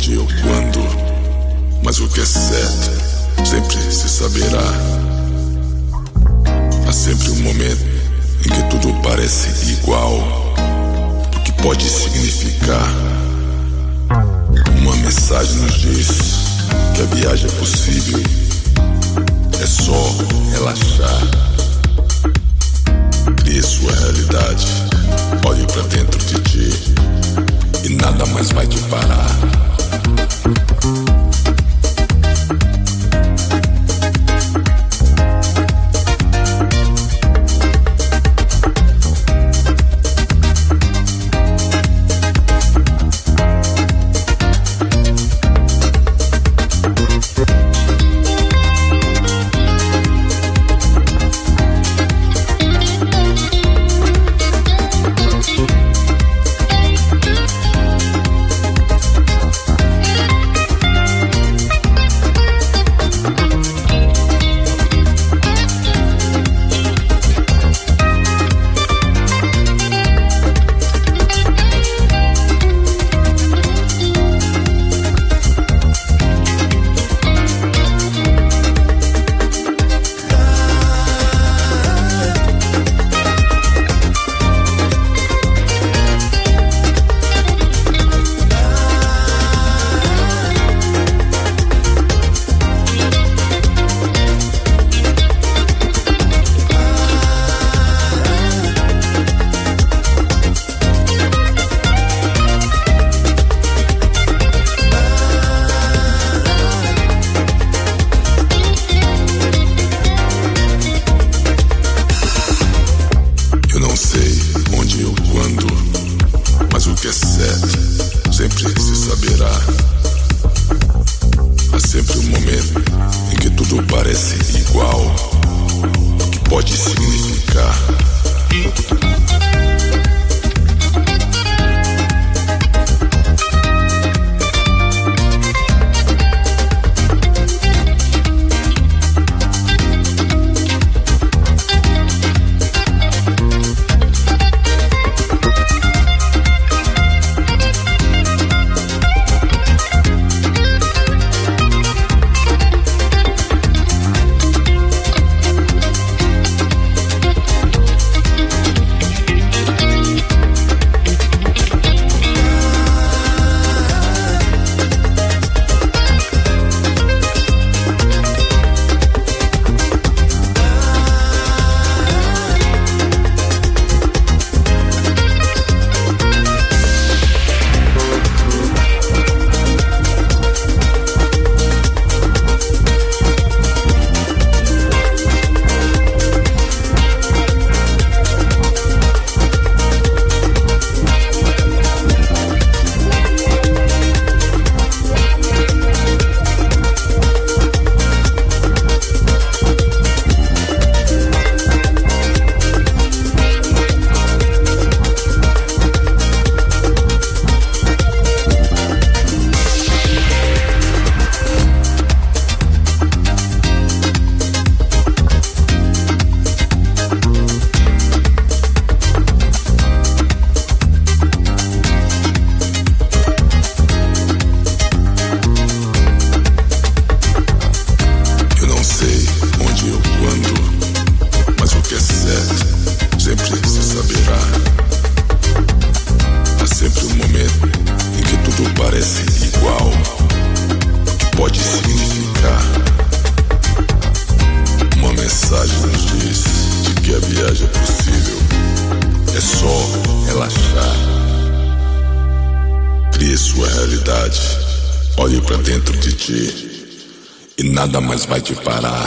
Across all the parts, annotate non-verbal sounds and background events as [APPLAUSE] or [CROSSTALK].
Onde ou quando, mas o que é certo sempre se saberá. Há sempre um momento em que tudo parece igual, o que pode significar. Uma mensagem nos diz que a viagem é possível, é só relaxar Crie sua realidade. Olhe para dentro de ti e nada mais vai te parar. Vai te parar.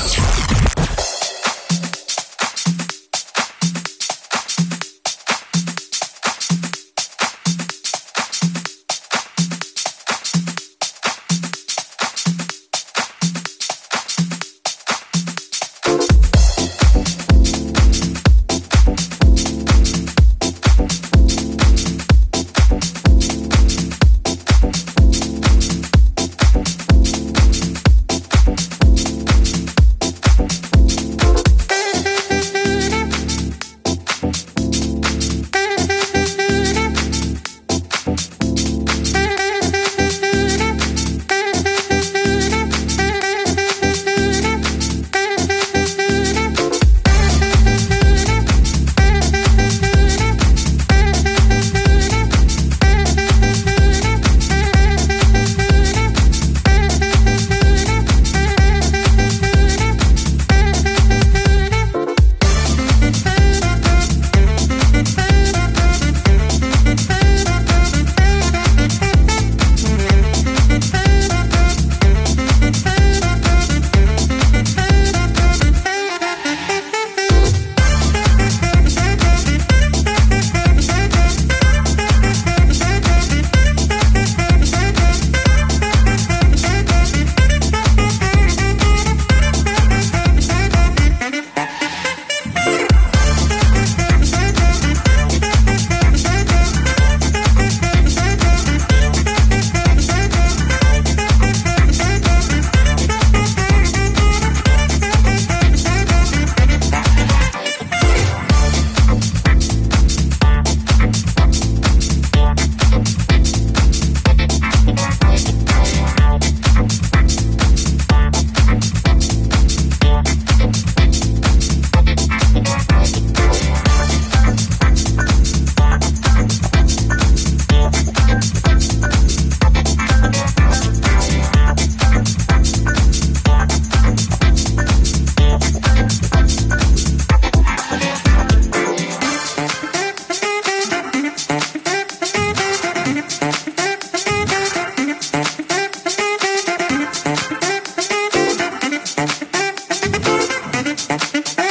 Thank [LAUGHS] you.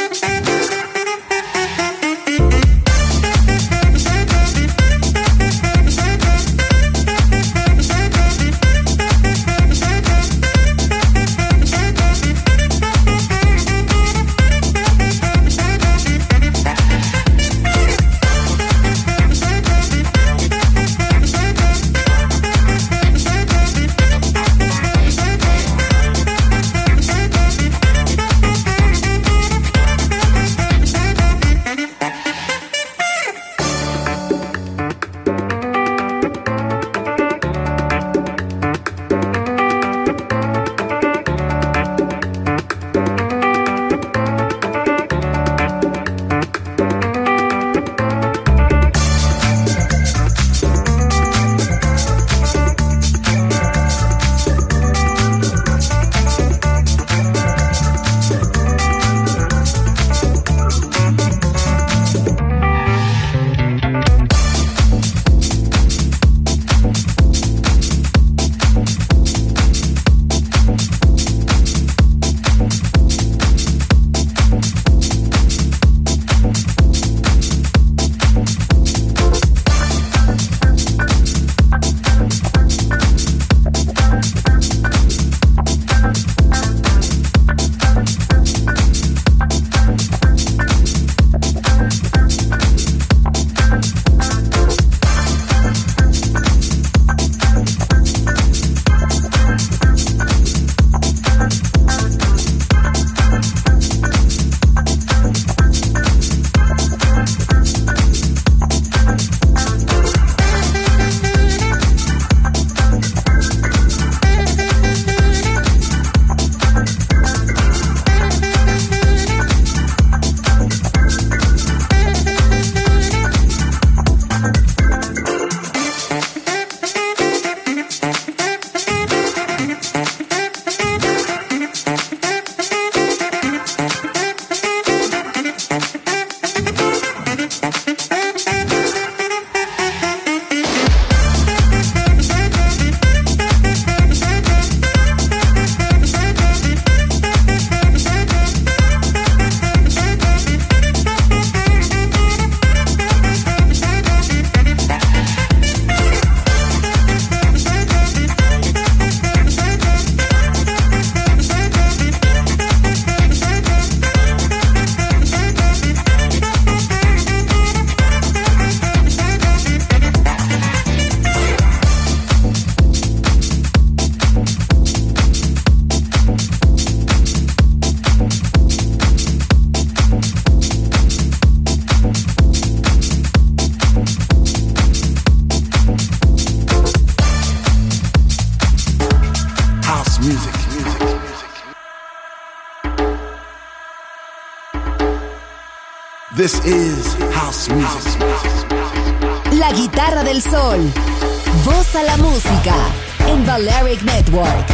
Network.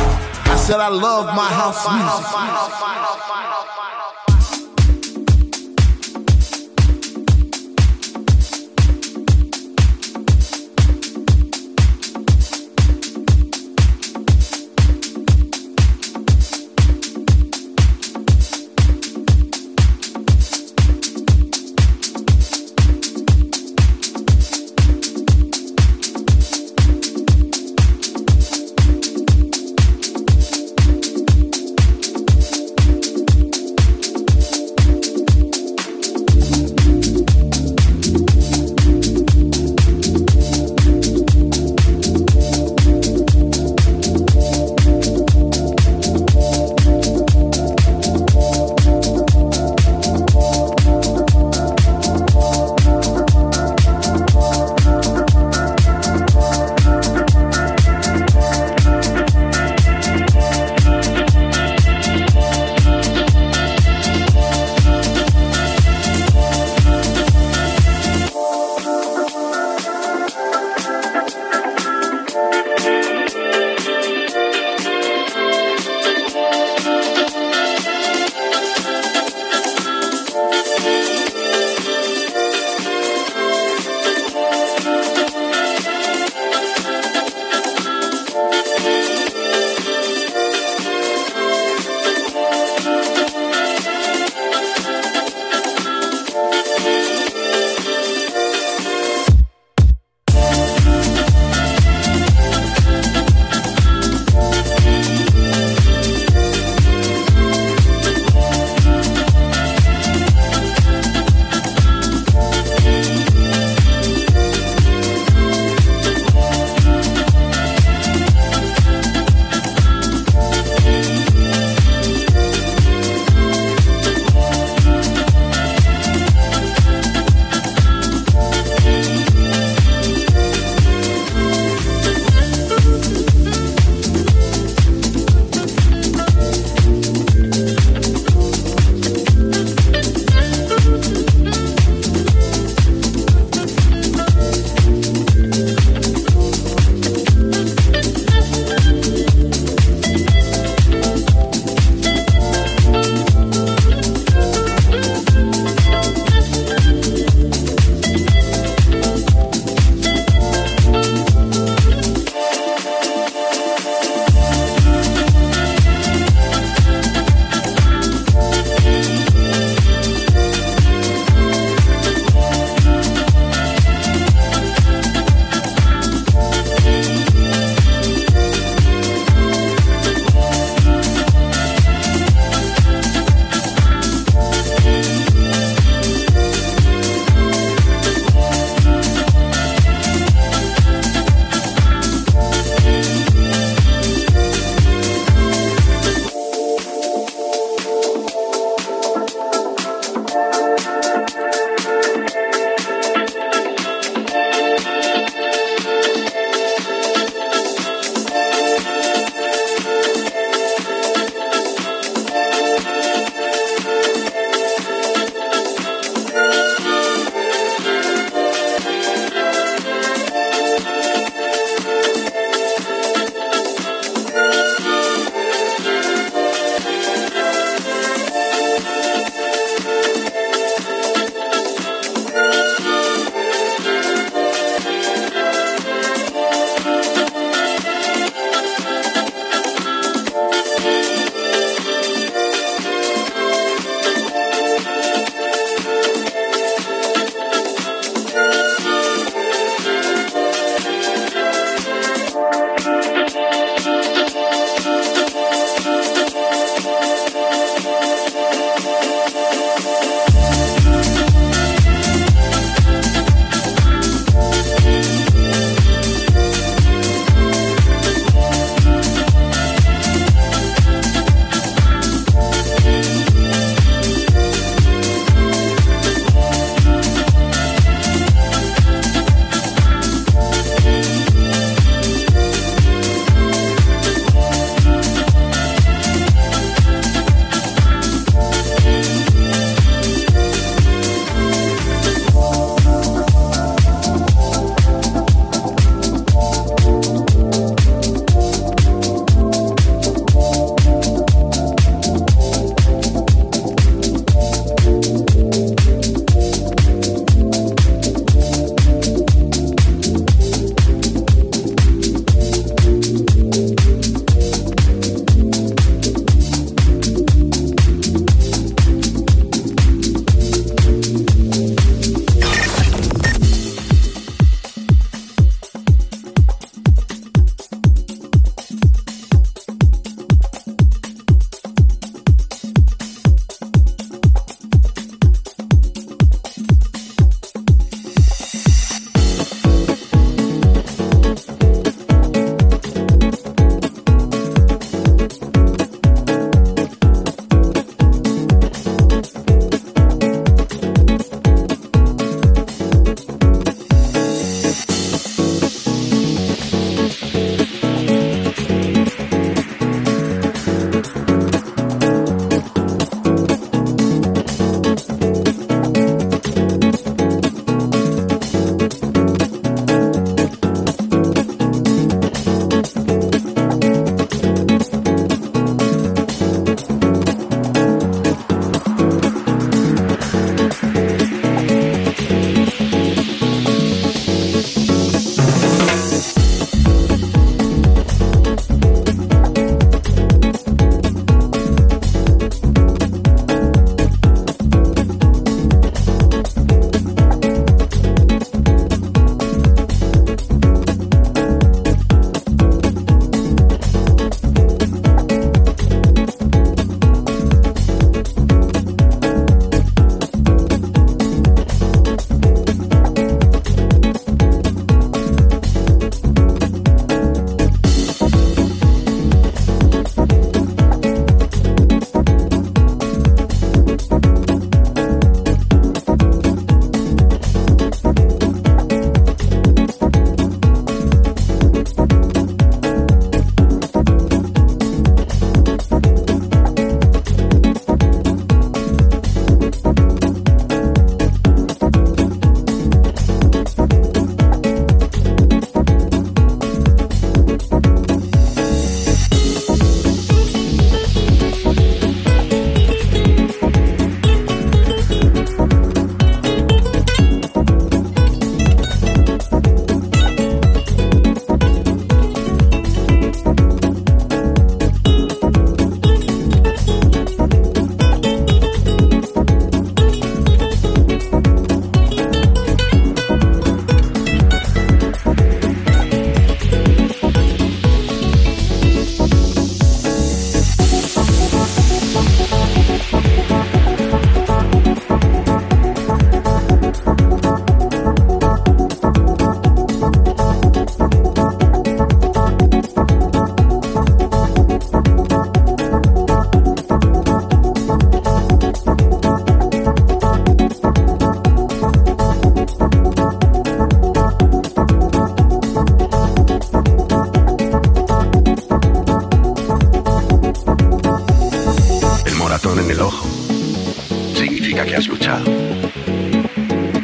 I said I love my house music.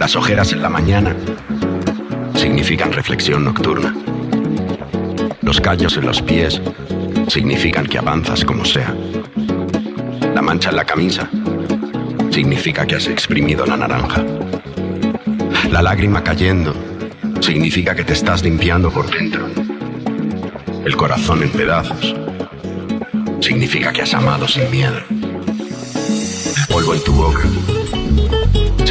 Las ojeras en la mañana significan reflexión nocturna. Los callos en los pies significan que avanzas como sea. La mancha en la camisa significa que has exprimido la naranja. La lágrima cayendo significa que te estás limpiando por dentro. El corazón en pedazos significa que has amado sin miedo. El polvo en tu boca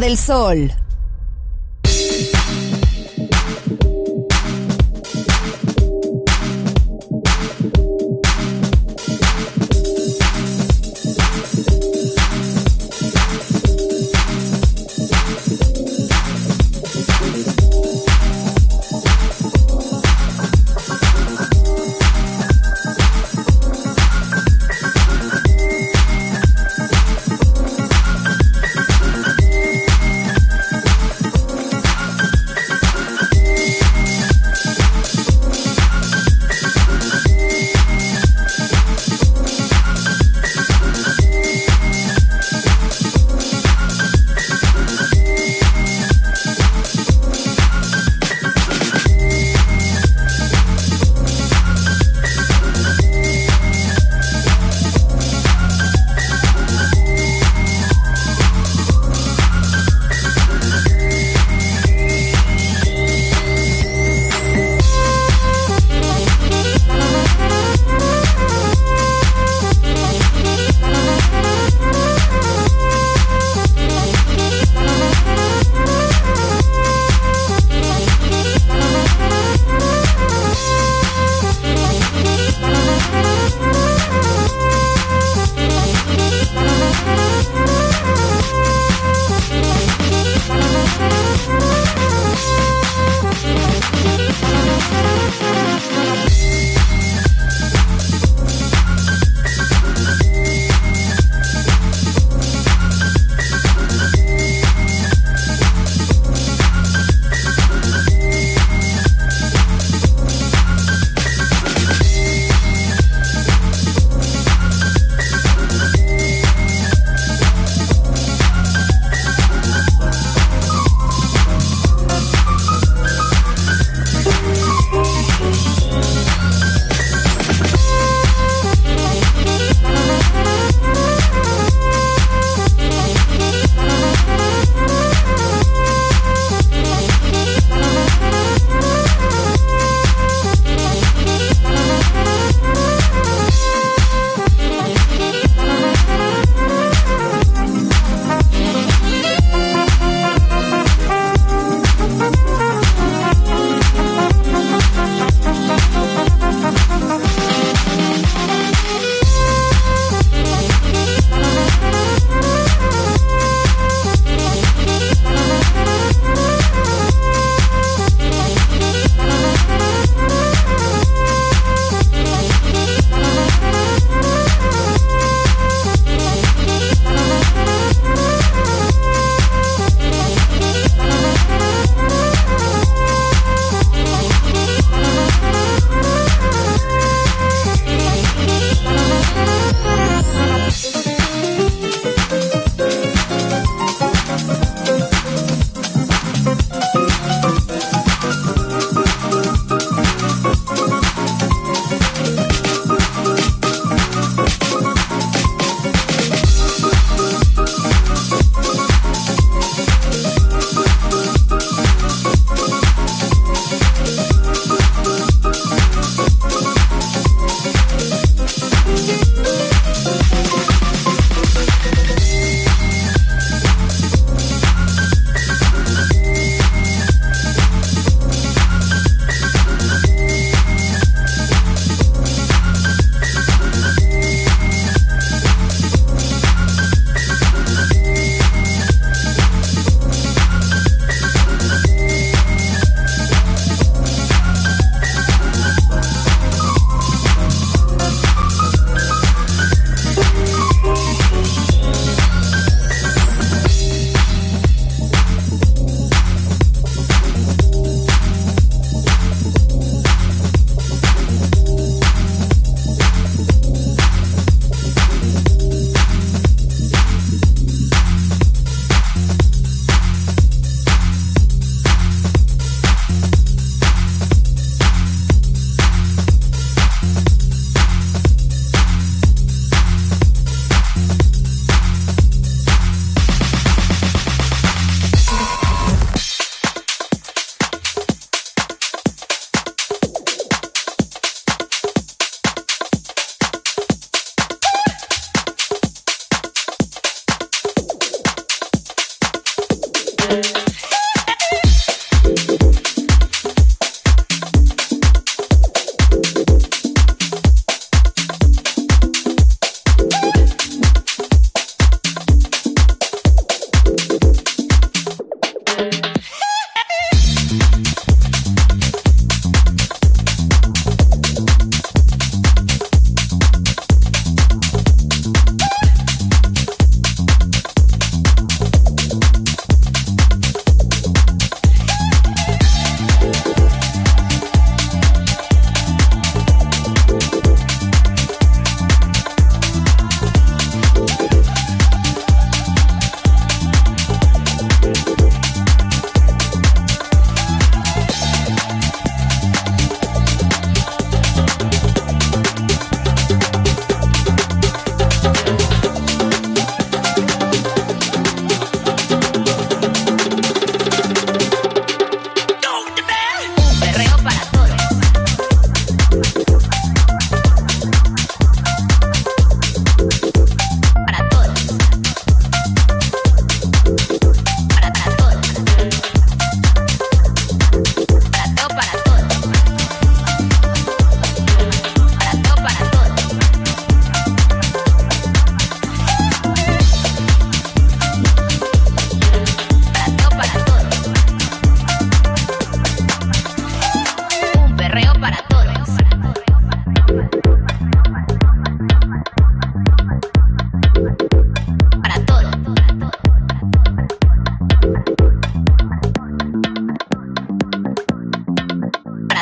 Del Sol.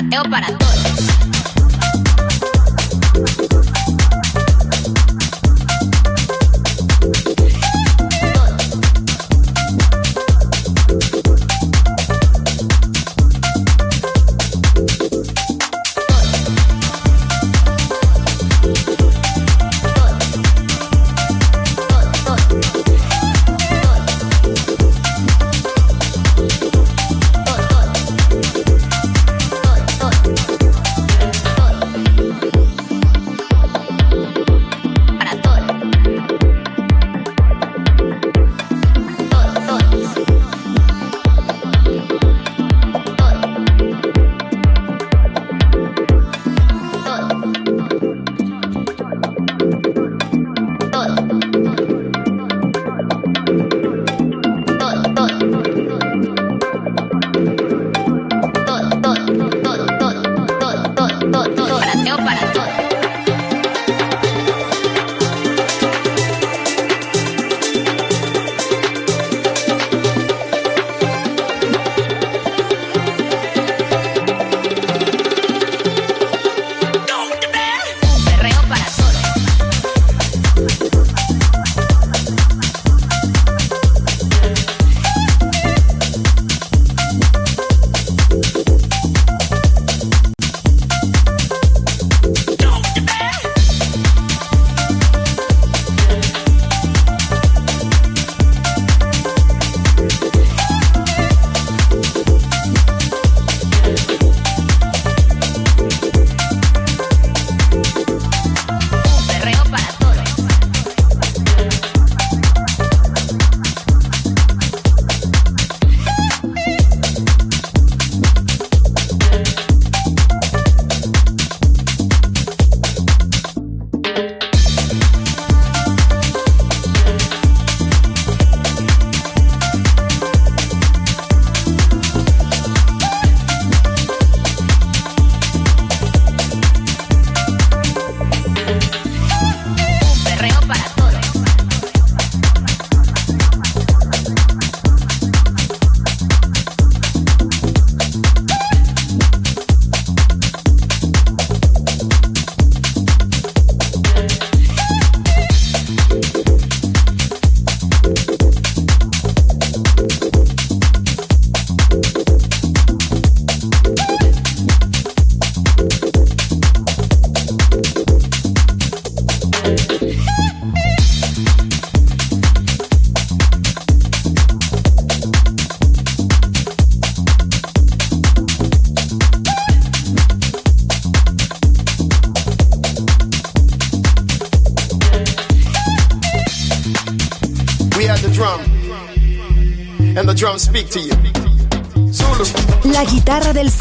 We had the